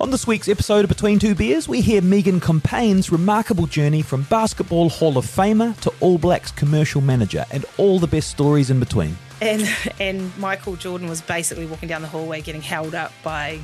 On this week's episode of Between Two Beers, we hear Megan Compain's remarkable journey from Basketball Hall of Famer to All Blacks commercial manager and all the best stories in between. And and Michael Jordan was basically walking down the hallway getting held up by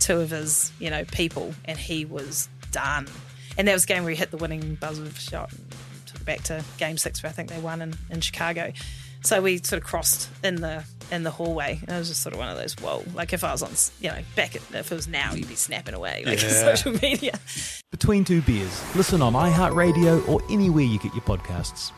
two of his, you know, people and he was done. And that was game where he hit the winning buzzer shot and took it back to game six where I think they won in, in Chicago. So we sort of crossed in the in the hallway. And it was just sort of one of those, whoa. Like if I was on, you know, back at, if it was now, you'd be snapping away like Yeah. social media. Between Two Beers. Listen on iHeartRadio or anywhere you get your podcasts.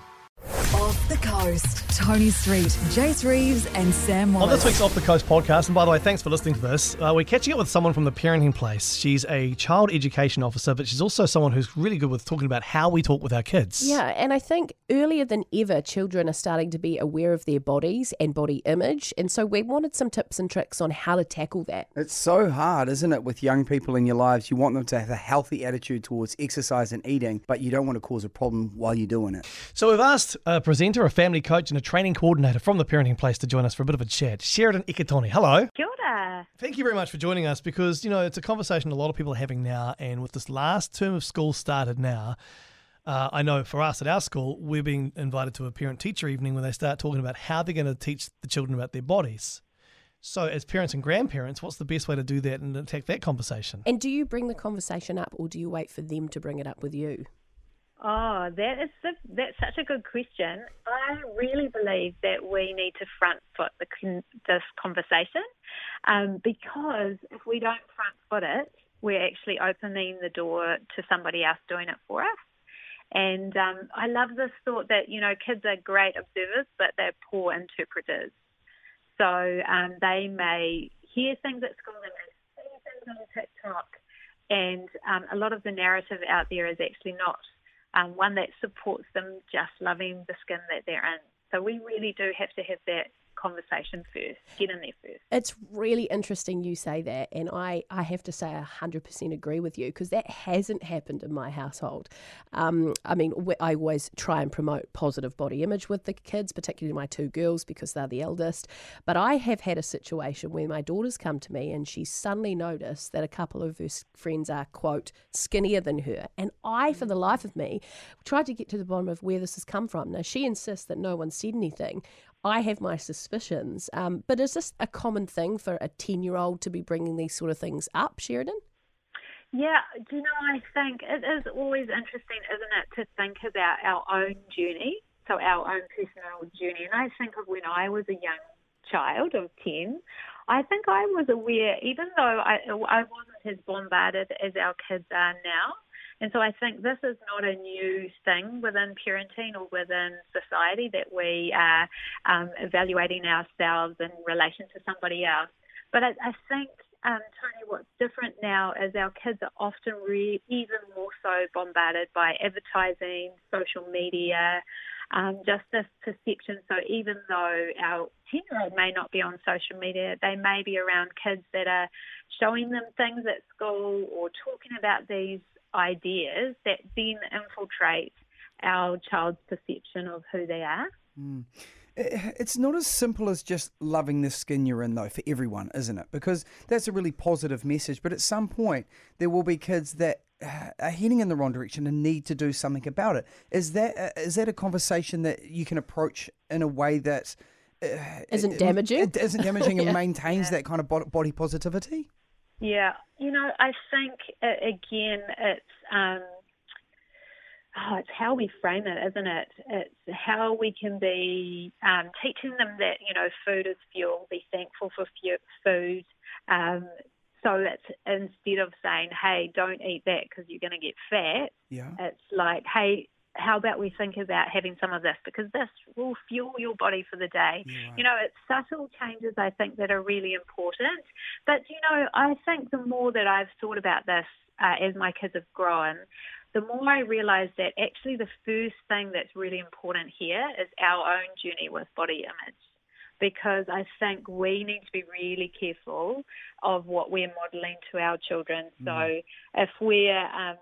Off coast, Tony Street, Jace Reeves, and Sam On Wallace. this week's Off the Coast podcast, and by the way, thanks for listening to this. Uh, we're catching up with someone from the Parenting Place. She's a child education officer, but she's also someone who's really good with talking about how we talk with our kids. Yeah, and I think earlier than ever, children are starting to be aware of their bodies and body image. And so we wanted some tips and tricks on how to tackle that. It's so hard, isn't it, with young people in your lives? You want them to have a healthy attitude towards exercise and eating, but you don't want to cause a problem while you're doing it. So we've asked a presenter, a family coach, and a training coordinator from the Parenting Place to join us for a bit of a chat. Sheridan Eketone, hello. Kia ora. Thank you very much for joining us because, you know, it's a conversation a lot of people are having now. And with this last term of school started now, uh, I know for us at our school, we're being invited to a parent teacher evening where they start talking about how they're going to teach the children about their bodies. So, as parents and grandparents, what's the best way to do that and attack that conversation? And do you bring the conversation up or do you wait for them to bring it up with you? Oh, that is the, that's such a good question. I really believe that we need to front foot the, this conversation um, because if we don't front foot it, we're actually opening the door to somebody else doing it for us. And um, I love this thought that you know kids are great observers, but they're poor interpreters. So um, they may hear things at school, they may see things on TikTok, and um, a lot of the narrative out there is actually not um, one that supports them just loving the skin that they're in. So we really do have to have that conversation first, get in there first. It's really interesting you say that, and I, I have to say I 100% agree with you because that hasn't happened in my household. Um, I mean, I always try and promote positive body image with the kids, particularly my two girls because they're the eldest. But I have had a situation where my daughter's come to me and she's suddenly noticed that a couple of her friends are, quote, skinnier than her. And I, for the life of me, tried to get to the bottom of where this has come from. Now, she insists that no one said anything. I have my suspicions. Um, but is this a common thing for a 10 year old to be bringing these sort of things up, Sheridan? Yeah, do you know, I think it is always interesting, isn't it, to think about our own journey, so our own personal journey. And I think of when I was a young child of 10, I think I was aware, even though I, I wasn't as bombarded as our kids are now. And so I think this is not a new thing within parenting or within society that we are um, evaluating ourselves in relation to somebody else. But I, I think, um, Tony, what's different now is our kids are often re- even more so bombarded by advertising, social media, um, just this perception. So even though our 10 year old may not be on social media, they may be around kids that are showing them things at school or talking about these ideas that then infiltrate our child's perception of who they are. I- It's not as simple as just loving the skin you're in, though, for everyone, isn't it? Because that's a really positive message. But at some point, there will be kids that uh, are heading in the wrong direction and need to do something about it. Is that uh, is that a conversation that you can approach in a way that uh, Isn't it- damaging? It isn't damaging Yeah. and maintains that kind of body positivity. Yeah, you know, I think again, it's um, oh, it's how we frame it, isn't it? It's how we can be um, teaching them that you know food is fuel. Be thankful for food. Um, so it's instead of saying, "Hey, don't eat that because you're going to get fat," Yeah. it's like, "Hey." How about we think about having some of this because this will fuel your body for the day. You know, it's subtle changes I think that are really important. But you know, I think the more that I've thought about this uh, as my kids have grown, the more I realise that actually the first thing that's really important here is our own journey with body image. Because I think we need to be really careful of what we're modelling to our children. So if we're um,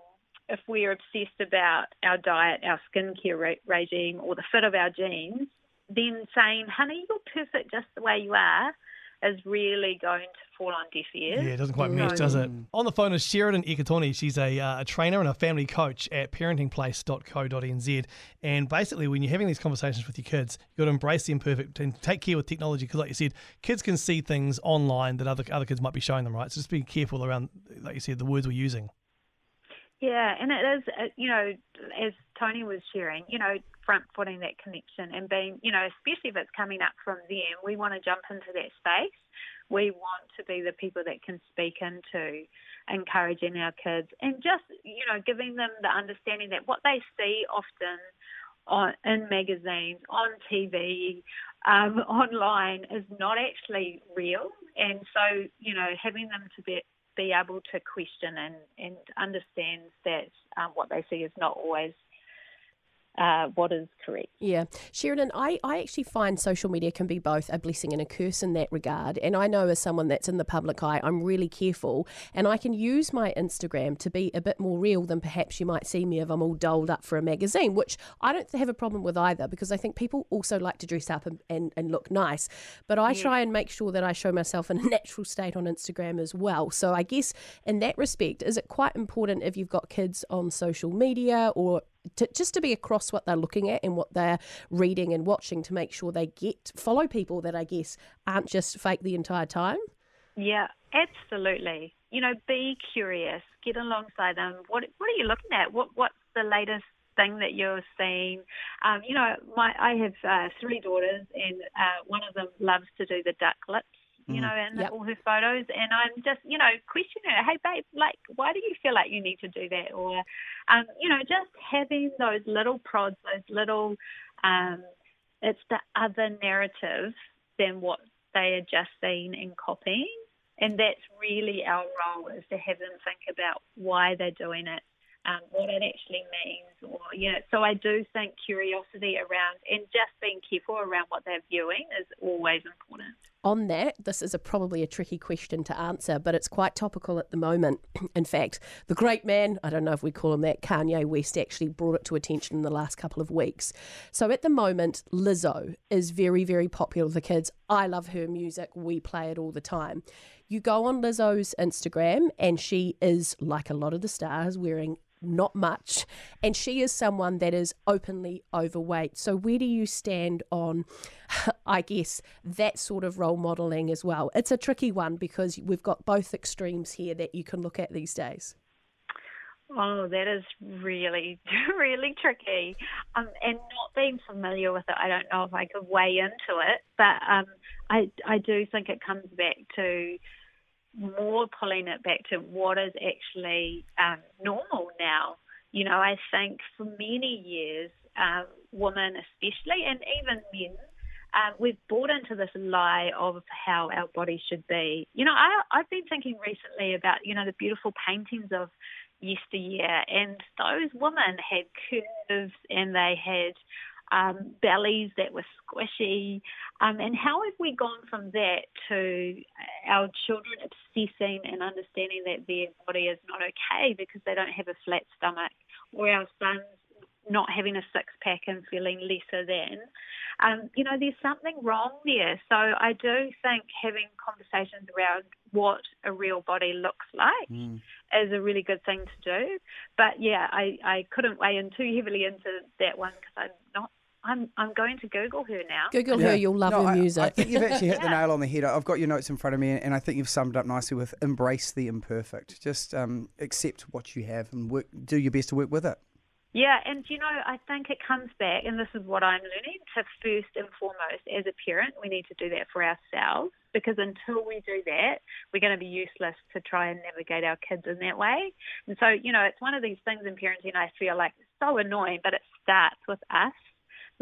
if we're obsessed about our diet, our skincare re- regime, or the fit of our jeans, then saying, "Honey, you're perfect just the way you are," is really going to fall on deaf ears. Yeah, it doesn't quite match, does it? On the phone is Sheridan Eketone. She's a, uh, a trainer and a family coach at parentingplace.co.nz. And basically, when you're having these conversations with your kids, you've got to embrace the imperfect and take care with technology because, like you said, kids can see things online that other other kids might be showing them, right? So just be careful around, like you said, the words we're using. Yeah, and it is, uh, you know, as Tony was sharing, you know, front footing that connection and being, you know, especially if it's coming up from them, we want to jump into that space. We want to be the people that can speak into encouraging our kids and just, you know, giving them the understanding that what they see often on, in magazines, on TV, um, online is not actually real. And so, you know, having them to be be able to question and, and understand that um, what they see is not always uh, what is correct. Yeah. Sheridan, I, I actually find social media can be both a blessing and a curse in that regard. And I know as someone that's in the public eye, I'm really careful and I can use my Instagram to be a bit more real than perhaps you might see me if I'm all dolled up for a magazine, which I don't have a problem with either because I think people also like to dress up and, and, and look nice. But I yeah. try and make sure that I show myself in a natural state on Instagram as well. So I guess in that respect, is it quite important if you've got kids on social media or to, just to be across what they're looking at and what they're reading and watching to make sure they get follow people that I guess aren't just fake the entire time. Yeah, absolutely. You know, be curious, get alongside them. What what are you looking at? What what's the latest thing that you're seeing? Um, you know, my I have uh, three daughters, and uh, one of them loves to do the duck lips you mm. know, and yep. all her photos. And I'm just, you know, questioning her, hey, babe, like, why do you feel like you need to do that? Or, um, you know, just having those little prods, those little, um, it's the other narrative than what they are just seeing and copying. And that's really our role is to have them think about why they're doing it um, what it actually means, or you know. So I do think curiosity around and just being careful around what they're viewing is always important. On that, this is a, probably a tricky question to answer, but it's quite topical at the moment. In fact, the great man, I don't know if we call him that, Kanye West actually brought it to attention in the last couple of weeks. So at the moment, Lizzo is very, very popular with the kids. I love her music. We play it all the time. You go on Lizzo's Instagram, and she is, like a lot of the stars, wearing not much. And she is someone that is openly overweight. So, where do you stand on, I guess, that sort of role modeling as well? It's a tricky one because we've got both extremes here that you can look at these days. Oh, that is really, really tricky. Um, and not being familiar with it, I don't know if I could weigh into it. But um, I, I do think it comes back to more pulling it back to what is actually um, normal now. You know, I think for many years, um, women especially, and even men, um, we've bought into this lie of how our body should be. You know, I, I've been thinking recently about, you know, the beautiful paintings of yesteryear, and those women had curves and they had um, bellies that were squishy. Um, and how have we gone from that to our children obsessing and understanding that their body is not okay because they don't have a flat stomach, or our sons not having a six pack and feeling lesser than? Um, you know, there's something wrong there. So I do think having conversations around what a real body looks like mm. is a really good thing to do. But yeah, I, I couldn't weigh in too heavily into that one because I'm not I'm I'm going to Google her now. Google yeah. her, you'll love no, her music. I, I think you've actually hit the nail on the head. I've got your notes in front of me, and I think you've summed up nicely with embrace the imperfect. Just um, accept what you have and work, do your best to work with it. Yeah, and you know, I think it comes back, and this is what I'm learning to first and foremost, as a parent, we need to do that for ourselves because until we do that, we're going to be useless to try and navigate our kids in that way. And so, you know, it's one of these things in parenting I feel like so annoying, but it starts with us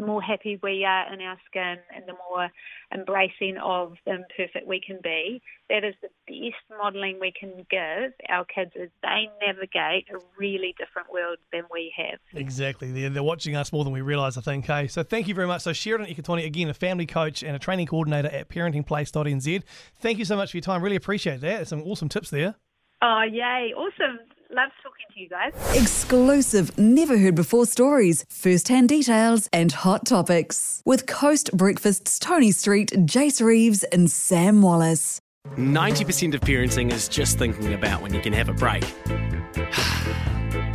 the more happy we are in our skin and the more embracing of the imperfect we can be, that is the best modelling we can give our kids as they navigate a really different world than we have. Exactly. They're, they're watching us more than we realise, I think. Hey, so thank you very much. So Sheridan Eketone, again, a family coach and a training coordinator at parentingplace.nz. Thank you so much for your time. Really appreciate that. Some awesome tips there. Oh, yay. Awesome. Love talking to you guys. Exclusive, never heard before stories, first hand details, and hot topics. With Coast Breakfast's Tony Street, Jace Reeves, and Sam Wallace. 90% of parenting is just thinking about when you can have a break.